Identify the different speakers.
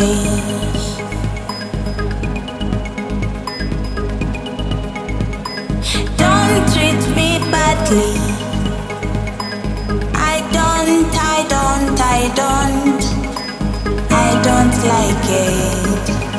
Speaker 1: Don't treat me badly. I don't, I don't, I don't, I don't like it.